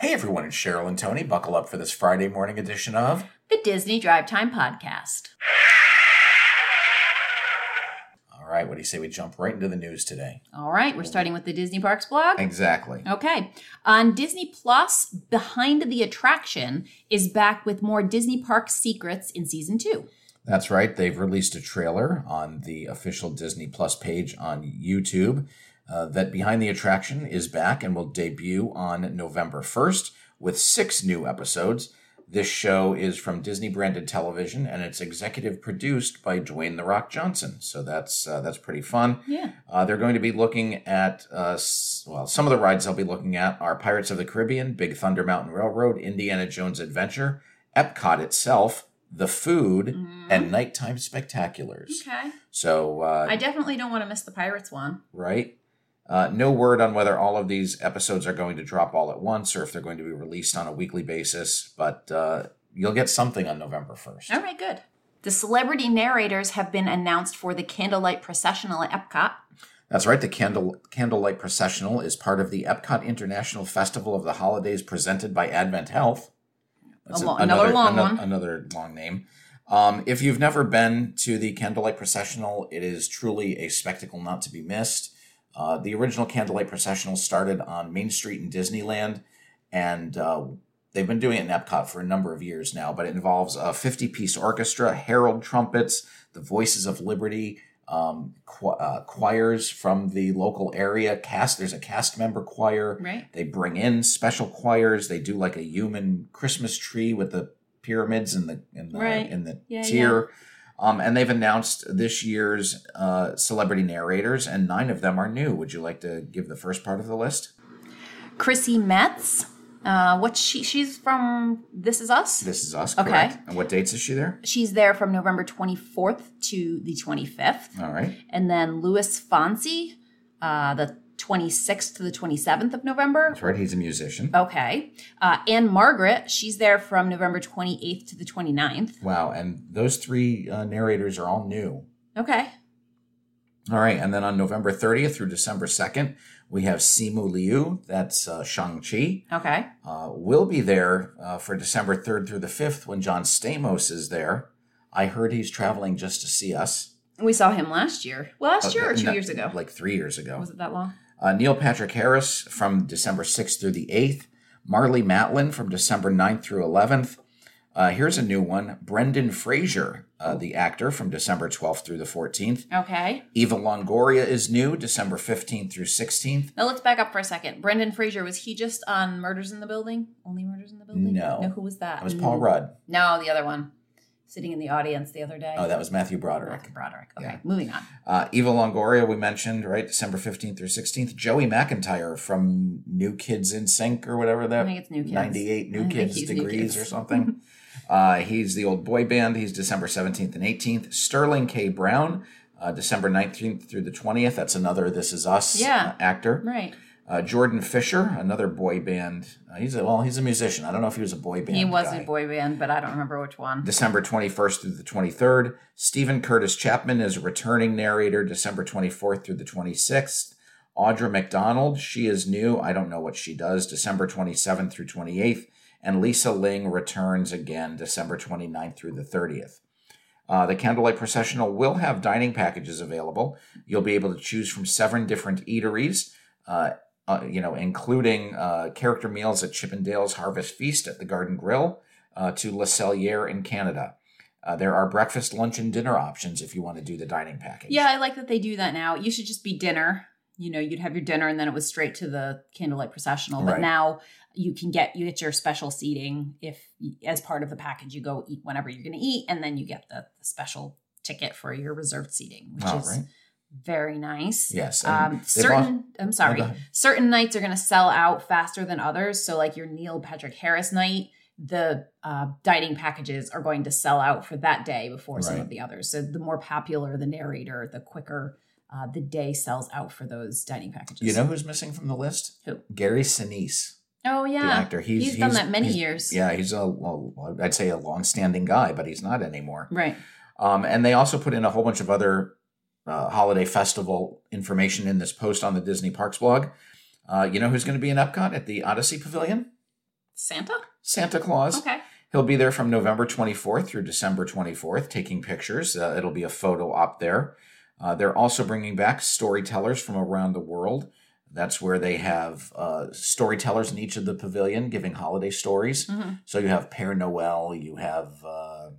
Hey everyone, it's Cheryl and Tony. Buckle up for this Friday morning edition of the Disney Drive Time Podcast. All right, what do you say we jump right into the news today? All right, we're starting with the Disney Parks blog. Exactly. Okay. On Disney Plus, Behind the Attraction is back with more Disney Park secrets in season two. That's right. They've released a trailer on the official Disney Plus page on YouTube. Uh, that Behind the Attraction is back and will debut on November 1st with six new episodes. This show is from Disney branded television and it's executive produced by Dwayne The Rock Johnson. So that's uh, that's pretty fun. Yeah. Uh, they're going to be looking at, uh, well, some of the rides they'll be looking at are Pirates of the Caribbean, Big Thunder Mountain Railroad, Indiana Jones Adventure, Epcot itself, The Food, mm. and Nighttime Spectaculars. Okay. So uh, I definitely don't want to miss the Pirates one. Right. Uh, no word on whether all of these episodes are going to drop all at once or if they're going to be released on a weekly basis, but uh, you'll get something on November 1st. All right, good. The celebrity narrators have been announced for the Candlelight Processional at Epcot. That's right. The Candle, Candlelight Processional is part of the Epcot International Festival of the Holidays presented by Advent Health. That's another, another, long another, one. Another long name. Um, if you've never been to the Candlelight Processional, it is truly a spectacle not to be missed. Uh, the original Candlelight Processional started on Main Street in Disneyland, and uh, they've been doing it in Epcot for a number of years now. But it involves a 50 piece orchestra, herald trumpets, the Voices of Liberty, um, qu- uh, choirs from the local area. Cast there's a cast member choir. Right. They bring in special choirs. They do like a human Christmas tree with the pyramids in the in the right. in the yeah, tier. Yeah. Um, and they've announced this year's uh, celebrity narrators, and nine of them are new. Would you like to give the first part of the list? Chrissy Metz. Uh, what she she's from This Is Us. This Is Us. Okay. Correct. And what dates is she there? She's there from November 24th to the 25th. All right. And then Luis Fonsi, uh, the 26th to the 27th of November. That's right. He's a musician. Okay. Uh, Ann-Margret, she's there from November 28th to the 29th. Wow. And those three uh, narrators are all new. Okay. All right. And then on November 30th through December 2nd, we have Simu Liu. That's uh, Shang-Chi. Okay. Uh, we'll be there uh, for December 3rd through the 5th when John Stamos is there. I heard he's traveling just to see us. We saw him last year. Well, last year or two no, years ago? Like three years ago. Was it that long? Uh, Neil Patrick Harris from December 6th through the 8th. Marlee Matlin from December 9th through 11th. Uh, here's a new one Brendan Fraser, uh, the actor, from December 12th through the 14th. Okay. Eva Longoria is new, December 15th through 16th. Now let's back up for a second. Brendan Fraser, was he just on Murders in the Building? Only Murders in the Building? No. No, who was that? It was Paul Rudd. No, the other one. Sitting in the audience the other day. Oh, that was Matthew Broderick. Matthew Broderick. Okay, Yeah. moving on. Uh, Eva Longoria, we mentioned, right? December 15th through 16th. Joey McIntyre from New Kids in Sync or whatever that. I think it's New Kids. 98 New Kids he's New degrees Kids. or something. uh, he's the old boy band. He's December 17th and 18th. Sterling K. Brown, uh, December 19th through the 20th. That's another This Is Us Yeah. uh, actor. Right. Uh, Jordan Fisher, another boy band. Uh, he's a, well, he's a musician. I don't know if he was a boy band. He was guy. a boy band, but I don't remember which one. December 21st through the 23rd. Steven Curtis Chapman is a returning narrator December 24th through the 26th. Audra McDonald, she is new. I don't know what she does. December 27th through 28th. And Lisa Ling returns again December 29th through the 30th. Uh, the Candlelight Processional will have dining packages available. You'll be able to choose from seven different eateries. Uh, uh, you know, including uh, character meals at Chip 'n' Dale's Harvest Feast at the Garden Grill uh, to Le Cellier in Canada. Uh, there are breakfast, lunch, and dinner options if you want to do the dining package. Yeah, I like that they do that now. It used to just be dinner. You know, you'd have your dinner and then it was straight to the candlelight processional. But Right. now you can get you get your special seating if as part of the package you go eat whenever you're going to eat, and then you get the, the special ticket for your reserved seating, which is right. Very nice. Yes. Um, certain, I'm sorry, go certain nights are going to sell out faster than others. So, like your Neil Patrick Harris night, the uh, dining packages are going to sell out for that day before some of the others. So, the more popular the narrator, the quicker uh, the day sells out for those dining packages. You know who's missing from the list? Who? Gary Sinise, Oh yeah, the actor. He's, he's, done that many years. Yeah, he's a, well, I'd say a long-standing guy, but he's not anymore. Right. Um, and they also put in a whole bunch of other uh, holiday festival information in this post on the Disney Parks blog. Uh, you know who's going to be in Epcot at the Odyssey Pavilion? Santa? Santa Claus. Okay. He'll be there from November 24th through December 24th, taking pictures. Uh, it'll be a photo op there. Uh, they're also bringing back storytellers from around the world. That's where they have uh, storytellers in each of the pavilion giving holiday stories. Mm-hmm. So you have Père Noel, you have, uh,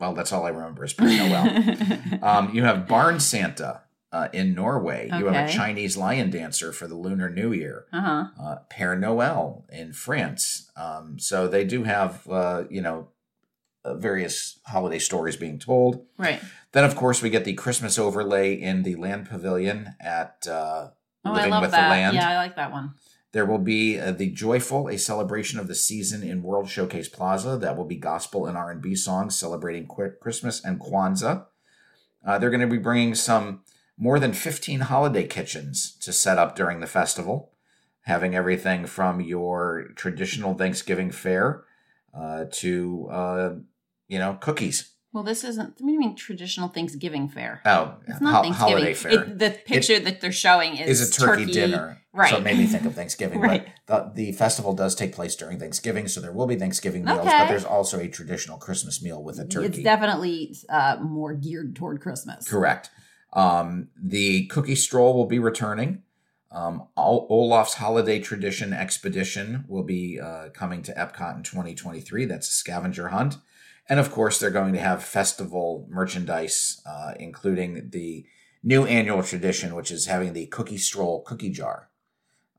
well, that's all I remember is Père Noel. um, you have Barn Santa uh, in Norway. You have a Chinese lion dancer for the Lunar New Year. uh huh. Uh, Père Noel in France. Um, so they do have, uh, you know, uh, various holiday stories being told. Right. Then, of course, we get the Christmas overlay in the Land Pavilion at uh, Oh, Living I love with that. the Land. Yeah, I like that one. There will be uh, the Joyful, a celebration of the season in World Showcase Plaza. That will be gospel and R&B songs celebrating Christmas and Kwanzaa. Uh, they're going to be bringing some more than 15 holiday kitchens to set up during the festival, having everything from your traditional Thanksgiving fare uh, to, uh, you know, cookies. Well, this isn't. What do you mean traditional Thanksgiving fare? Oh, It's not ho- Thanksgiving. holiday fare. It, the picture that they're showing is, is a turkey, dinner. Right. So it made me think of Thanksgiving. Right. But the, the festival does take place during Thanksgiving, so there will be Thanksgiving meals, Okay. but there's also a traditional Christmas meal with a turkey. It's definitely uh, more geared toward Christmas. Correct. Um, the cookie stroll will be returning. Um, Olaf's Holiday Tradition Expedition will be uh, coming to Epcot in 2023. That's a scavenger hunt. And of course, they're going to have festival merchandise, uh, including the new annual tradition, which is having the cookie stroll cookie jar,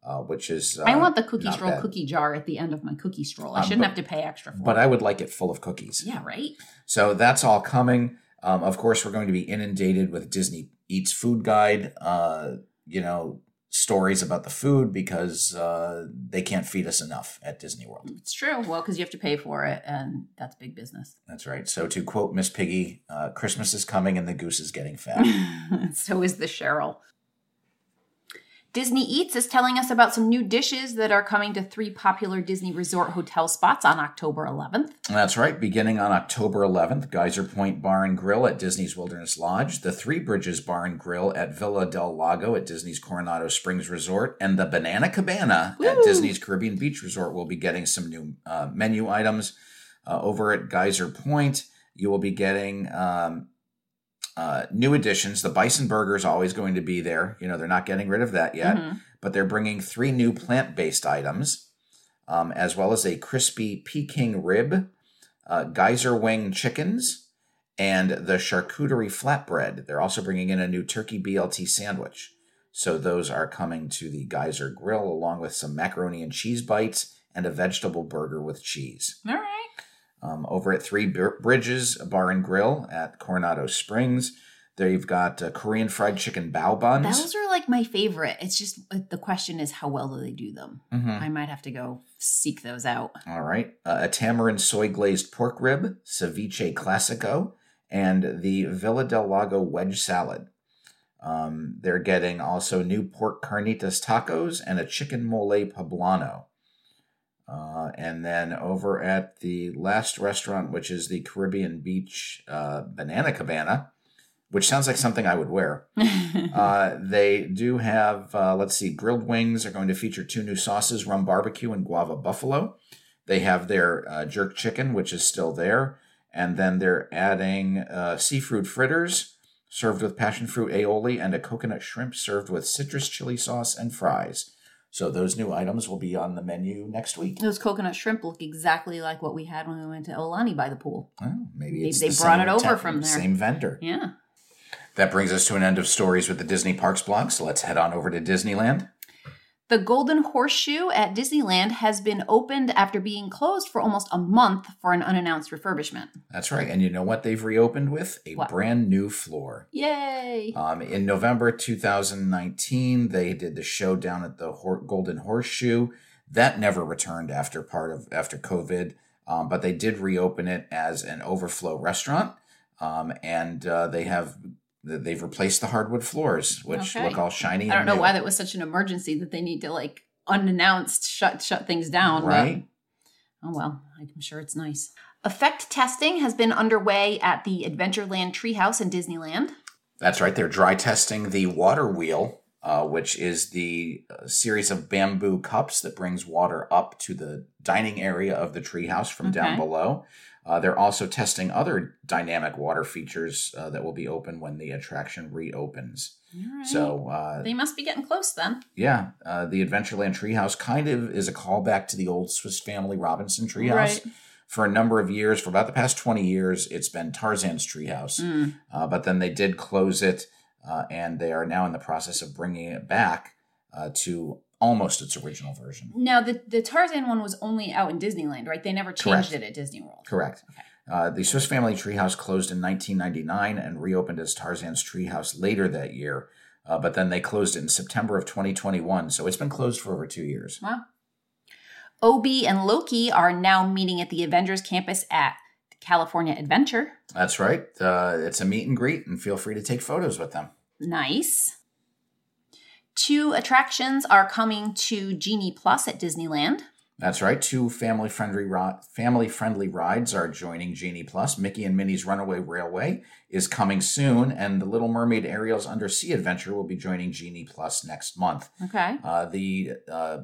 uh, which is. Uh, I want the cookie stroll bad. cookie jar at the end of my cookie stroll. I Um, shouldn't but- have to pay extra for But it. I would like it full of cookies. yeah, right. So that's all coming. Um, of course, we're going to be inundated with Disney Eats Food Guide, uh, you know, stories about the food because uh, they can't feed us enough at Disney World. It's true. Well, because you have to pay for it, and that's big business. That's right. So to quote Miss Piggy, uh, Christmas is coming and the goose is getting fat. so is the Cheryl. Disney Eats is telling us about some new dishes that are coming to three popular Disney resort hotel spots on October 11th. That's right. Beginning on October 11th, Geyser Point Bar and Grill at Disney's Wilderness Lodge, the Three Bridges Bar and Grill at Villa del Lago at Disney's Coronado Springs Resort, and the Banana Cabana at Disney's Caribbean Beach Resort will be getting some new uh, menu items. Uh, over at Geyser Point, you will be getting um, uh, new additions. The Bison Burger is always going to be there. You know, they're not getting rid of that yet Mhm. but they're bringing three new plant based items, um, as well as a crispy Peking rib, uh, geyser wing chickens, and the charcuterie flatbread. They're also bringing in a new turkey BLT sandwich. So those are coming to the Geyser Grill, along with some macaroni and cheese bites and a vegetable burger with cheese. All right. Um, over at Three Bridges Bar and Grill at Coronado Springs, there you've got uh, Korean fried chicken bao buns. Those are like my favorite. It's just the question is how well do they do them? Mhm. I might have to go seek those out. All right. Uh, a tamarind soy glazed pork rib, ceviche classico, and the Villa del Lago wedge salad. Um, they're getting also new pork carnitas tacos and a chicken mole poblano. Uh, and then over at the last restaurant, which is the Caribbean Beach uh, Banana Cabana, which sounds like something I would wear. Uh, they do have, uh, let's see, grilled wings are going to feature two new sauces rum barbecue and guava buffalo. They have their uh, jerk chicken, which is still there. And then they're adding uh, seafood fritters served with passion fruit aioli and a coconut shrimp served with citrus chili sauce and fries. So those new items will be on the menu next week. Those coconut shrimp look exactly like what we had when we went to Aulani by the pool. Oh, maybe they the brought same it over temp- from there. Same vendor. Yeah. That brings us to an end of stories with the Disney Parks blog. So let's head on over to Disneyland. The Golden Horseshoe at Disneyland has been opened after being closed for almost a month for an unannounced refurbishment. That's right. And you know what they've reopened with? A What? brand new floor. Yay! Um, in November 2019, they did the show down at the Hor- Golden Horseshoe. That never returned after part of after COVID, um, but they did reopen it as an overflow restaurant, um, and uh, they have they've replaced the hardwood floors, which Okay. look all shiny. I don't and know new. why that was such an emergency that they need to like unannounced shut shut things down. but- right? oh well, I'm sure it's nice. Effect testing has been underway at the Adventureland Treehouse in Disneyland. That's right. They're dry testing the water wheel uh, which is the uh, series of bamboo cups that brings water up to the dining area of the treehouse from down below. Uh, they're also testing other dynamic water features uh, that will be open when the attraction reopens. Right. So, uh, they must be getting close then. yeah, uh, the Adventureland Treehouse kind of is a callback to the old Swiss Family Robinson Treehouse. Right. For a number of years, for about the past 20 years, it's been Tarzan's Treehouse. Mm. Uh, but then they did close it, uh, and they are now in the process of bringing it back uh, to almost its original version. Now the the Tarzan one was only out in Disneyland, right? They never changed Correct. it at Disney World. Correct. Okay. Uh, the Swiss Family Treehouse closed in 1999 and reopened as Tarzan's Treehouse later that year. Uh, but then they closed it in September of 2021, so it's been closed for over two years. Wow. Obi and Loki are now meeting at the Avengers campus at California Adventure. That's right. Uh, it's a meet and greet, and feel free to take photos with them. Nice. Two attractions are coming to Genie Plus at Disneyland. That's right. Two family friendly ri- family friendly rides are joining Genie Plus. Mickey and Minnie's Runaway Railway is coming soon, and the Little Mermaid Ariel's Undersea Adventure will be joining Genie Plus next month. Okay. Uh, the uh,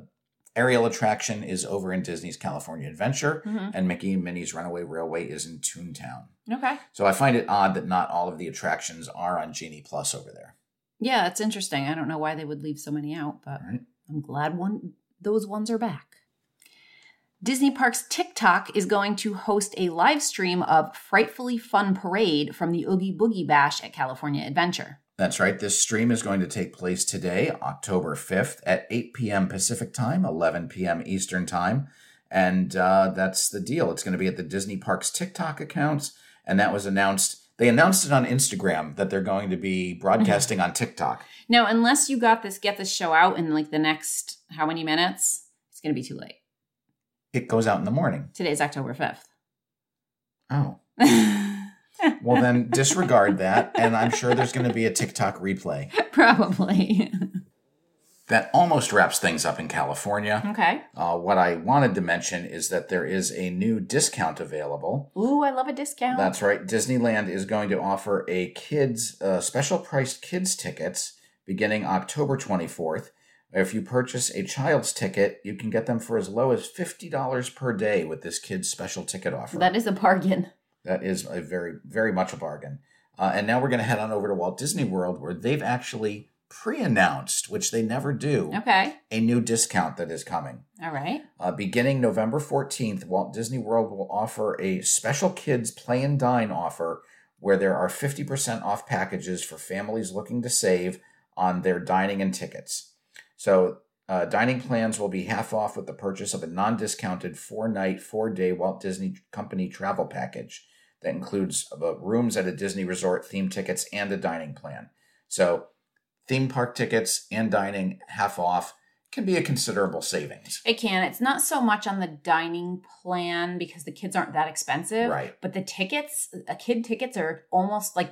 Ariel attraction is over in Disney's California Adventure, Mhm. and Mickey and Minnie's Runaway Railway is in Toontown. Okay. So I find it odd that not all of the attractions are on Genie Plus over there. Yeah, it's interesting. I don't know why they would leave so many out, but Right. I'm glad one those ones are back. Disney Parks TikTok is going to host a live stream of Frightfully Fun Parade from the Oogie Boogie Bash at California Adventure. That's right. This stream is going to take place today, October 5th at 8 p.m. Pacific time, 11 p.m. Eastern time. And uh, that's the deal. It's going to be at the Disney Parks TikTok accounts. And that was announced. They announced it on Instagram that they're going to be broadcasting on TikTok. Now, unless you got this, get this show out in like the next how many minutes, it's going to be too late. It goes out in the morning. Today's October 5th. Oh. Well, then disregard that. And I'm sure there's going to be a TikTok replay. Probably. That almost wraps things up in California. okay. Uh, what I wanted to mention is that there is a new discount available. Ooh, I love a discount. That's right. Disneyland is going to offer a kids uh, special priced kids tickets beginning October 24th. If you purchase a child's ticket, you can get them for as low as $50 per day with this kids special ticket offer. that is a bargain. that is a very, very much a bargain. Uh, and now we're going to head on over to Walt Disney World where they've actually pre announced, which they never do, Okay. a new discount that is coming. All right. Uh, beginning November 14th, Walt Disney World will offer a special kids play and dine offer where there are 50% off packages for families looking to save on their dining and tickets. So, uh, dining plans will be half off with the purchase of a non discounted four night, four day Walt Disney Company travel package that includes uh, rooms at a Disney resort, theme tickets, and a dining plan. So, theme park tickets and dining half off can be a considerable savings. It can. It's not so much on the dining plan because the kids aren't that expensive. Right. But the tickets, a kid tickets are almost like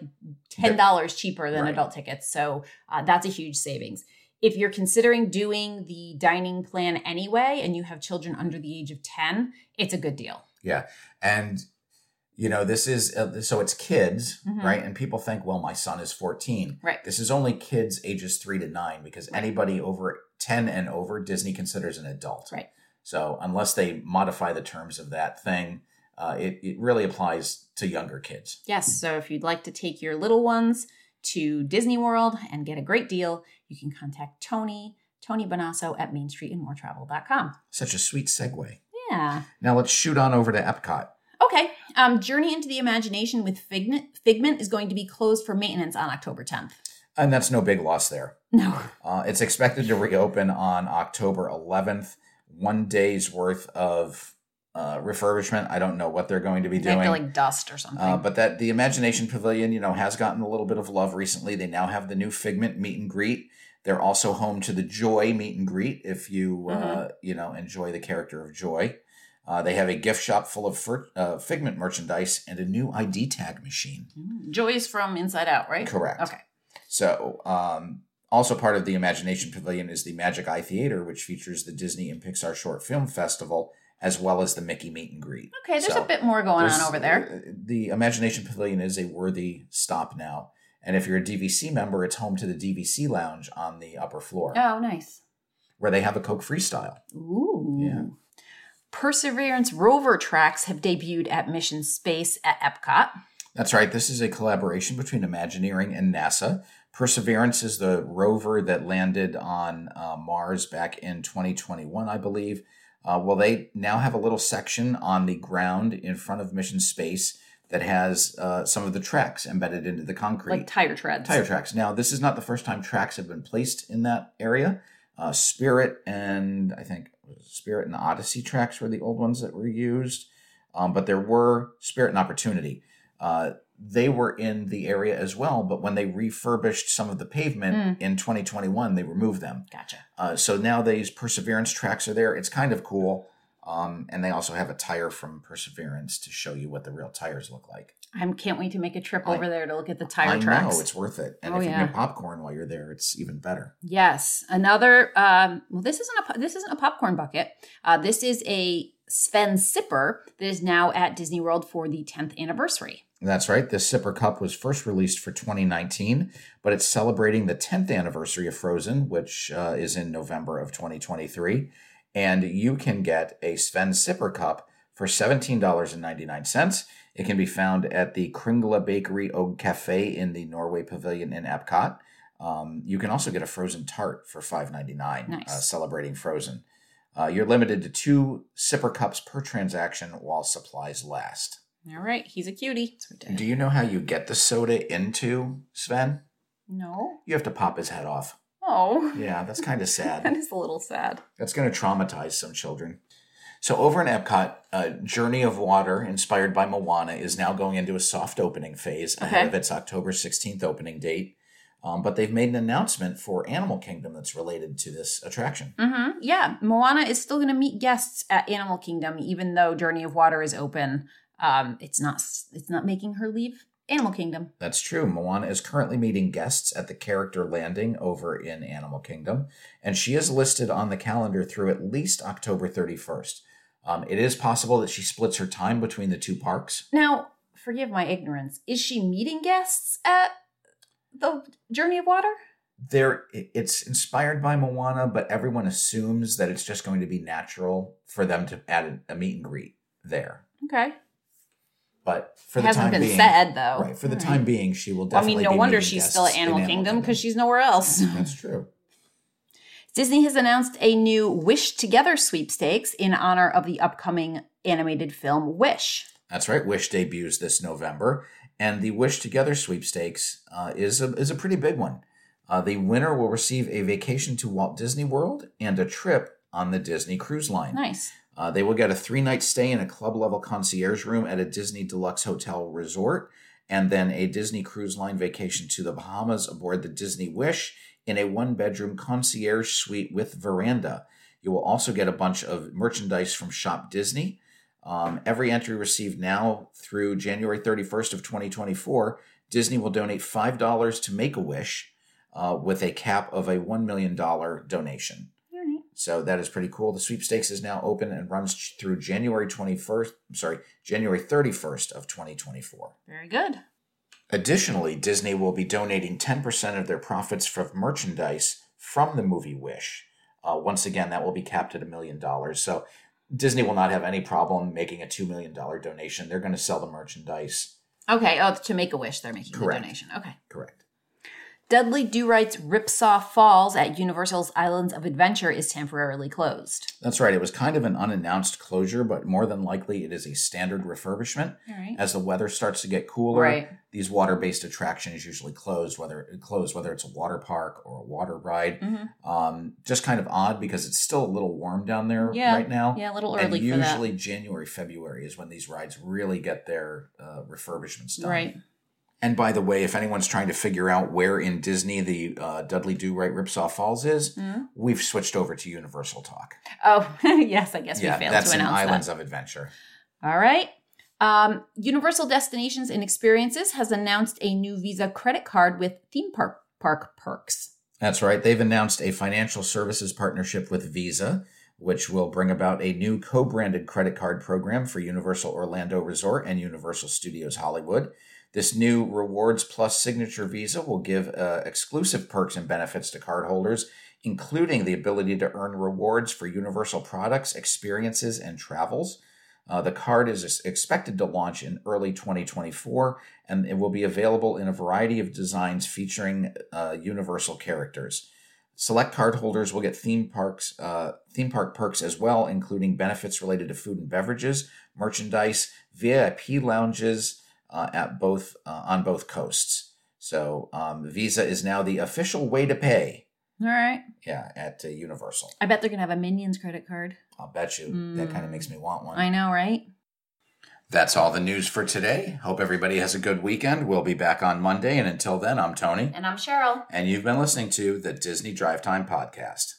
ten dollars cheaper than Right. adult tickets. So uh, that's a huge savings. If you're considering doing the dining plan anyway, and you have children under the age of ten, it's a good deal. Yeah, and you know, this is uh, so it's kids, Mhm. right? And people think, well, my son is 14. Right. This is only kids ages 3 to 9 because Right. anybody over 10 and over Disney considers an adult. Right. So, unless they modify the terms of that thing, uh, it, it really applies to younger kids. Yes. So if you'd like to take your little ones to Disney World and get a great deal, you can contact Tony, Tony Bonasso at mainstreetandmoretravel.com. Such a sweet segue. Yeah. Now, let's shoot on over to Epcot. Okay. Um, Journey into the Imagination with Figment, Figment is going to be closed for maintenance on October 10th. And that's no big loss there. No. Uh, it's expected to reopen on October 11th. One day's worth of uh, refurbishment. I don't know what they're going to be They have doing. to like dust or something. Uh, but that the Imagination Pavilion, you know, has gotten a little bit of love recently. They now have the new Figment meet and greet. They're also home to the Joy meet and greet if you uh, Mhm. you know enjoy the character of Joy. Uh, they have a gift shop full of fir- uh, Figment merchandise and a new ID tag machine. Mm, Joy's from Inside Out, right? Correct. Okay. So, um, also part of the Imagination Pavilion is the Magic Eye Theater, which features the Disney and Pixar Short Film Festival, as well as the Mickey Meet and Greet. Okay, there's So, a bit more going on over there. uh, The Imagination Pavilion is a worthy stop now. And if you're a DVC member, it's home to the DVC lounge on the upper floor Oh, nice. where they have a Coke freestyle. Ooh. Yeah. Perseverance rover tracks have debuted at Mission Space at Epcot. That's right. This is a collaboration between Imagineering and NASA. Perseverance is the rover that landed on uh, Mars back in 2021, I believe. Uh, well, they now have a little section on the ground in front of Mission Space that has uh, some of the tracks embedded into the concrete. Like tire treads. tire tracks. Now, this is not the first time tracks have been placed in that area. Uh, Spirit and I think Spirit and Odyssey tracks were the old ones that were used, um, but there were Spirit and Opportunity. Uh, they were in the area as well, but when they refurbished some of the pavement in 2021, they removed them. Gotcha. Uh, so now these Perseverance tracks are there. It's kind of cool. Um, and they also have a tire from Perseverance to show you what the real tires look like. I can't wait to make a trip I- over there to look at the tire I tracks. know it's worth it, and Oh, if you get popcorn while you're there, it's even better. Yes, another. Um, well, this isn't a this isn't a popcorn bucket. Uh, this is a Sven sipper that is now at Disney World for the 10th anniversary. That's right. This Sipper Cup was first released for 2019, but it's celebrating the 10th anniversary of Frozen, which uh, is in November of 2023. And you can get a Sven Sipper Cup for $17.99. It can be found at the Kringla Bakeri Og Kafe in the Norway Pavilion in Epcot. Um, you can also get a frozen tart for $5.99, Nice. uh, celebrating Frozen. Uh, you're limited to two Sipper Cups per transaction while supplies last. All right, he's a cutie. Do you know how you get the soda into Sven? No. You have to pop his head off. Oh, Yeah, that's kind of that sad. is a little sad. That's going to traumatize some children. So, over in Epcot, uh, Journey of Water, inspired by Moana, is now going into a soft opening phase ahead Okay. of its October 16th opening date. Um, but they've made an announcement for Animal Kingdom that's related to this attraction. Mm-hmm. Yeah, Moana is still going to meet guests at Animal Kingdom, even though Journey of Water is open. Um, it's not. It's not making her leave Animal Kingdom. That's true. Moana is currently meeting guests at the character landing over in Animal Kingdom, and she is listed on the calendar through at least October 31st. Um, it is possible that she splits her time between the two parks. Now, forgive my ignorance. Is she meeting guests at the Journey of Water? There, it's inspired by Moana, but everyone assumes that it's just going to be natural for them to add a, a meet and greet there. Okay. But for it the hasn't time been being, said though. right? For the time right. being, she will Well, I mean, no wonder she's still at in Animal Kingdom because she's nowhere else. That's true. Disney has announced a new Wish Together sweepstakes in honor of the upcoming animated film Wish. That's right. Wish debuts this November, and the Wish Together sweepstakes uh, is a is a pretty big one. Uh, the winner will receive a vacation to Walt Disney World and a trip on the Disney Cruise Line. Nice. Uh, they will get a three night stay in a club level concierge room at a Disney Deluxe Hotel Resort, and then a Disney Cruise Line vacation to the Bahamas aboard the Disney Wish in a one bedroom concierge suite with veranda. You will also get a bunch of merchandise from Shop Disney. Um, every entry received now through January 31st of 2024, Disney will donate $5 to Make a Wish uh, with a cap of a $1 million donation. So that is pretty cool. The sweepstakes is now open and runs through January 21st, I'm sorry, January 31st of 2024. Very good. Additionally, Disney will be donating 10% of their profits from merchandise from the movie Wish. Uh, once again, that will be capped at a million dollars. So Disney will not have any problem making a $2 million donation. They're going to sell the merchandise. Okay. Oh, to make a wish, they're making Correct. the donation. Okay. Correct. Dudley Do Right's Ripsaw Falls at Universal's Islands of Adventure is temporarily closed. That's right. It was kind of an unannounced closure, but more than likely it is a standard refurbishment. Right. As the weather starts to get cooler, Right. these water-based attractions usually closed, whether closed whether it's a water park or a water ride. Mm-hmm. Um, just kind of odd because it's still a little warm down there Yeah. right now. Yeah, a little and early for that. usually January, February is when these rides really get their uh, refurbishments done. Right. And by the way, if anyone's trying to figure out where in Disney the uh, Dudley Do Right Ripsaw Falls is, Mhm. we've switched over to Universal Talk. Oh, yes, I guess yeah, we failed that's to announce Islands that. of Adventure. All right. Um, Universal Destinations and Experiences has announced a new Visa credit card with theme park park perks. That's right. They've announced a financial services partnership with Visa. which will bring about a new co branded credit card program for Universal Orlando Resort and Universal Studios Hollywood. This new Rewards Plus Signature Visa will give uh, exclusive perks and benefits to cardholders, including the ability to earn rewards for Universal products, experiences, and travels. Uh, the card is expected to launch in early 2024, and it will be available in a variety of designs featuring uh, Universal characters. Select cardholders will get theme parks uh, theme park perks as well, including benefits related to food and beverages, merchandise, VIP lounges uh, at both uh, on both coasts. So um, Visa is now the official way to pay. All right. Yeah, at uh, Universal. I bet they're gonna have a Minions credit card. I'll bet you mm. that kind of makes me want one. I know, right? That's all the news for today. Hope everybody has a good weekend. We'll be back on Monday. And until then, I'm Tony. And I'm Cheryl. And you've been listening to the Disney Drive Time Podcast.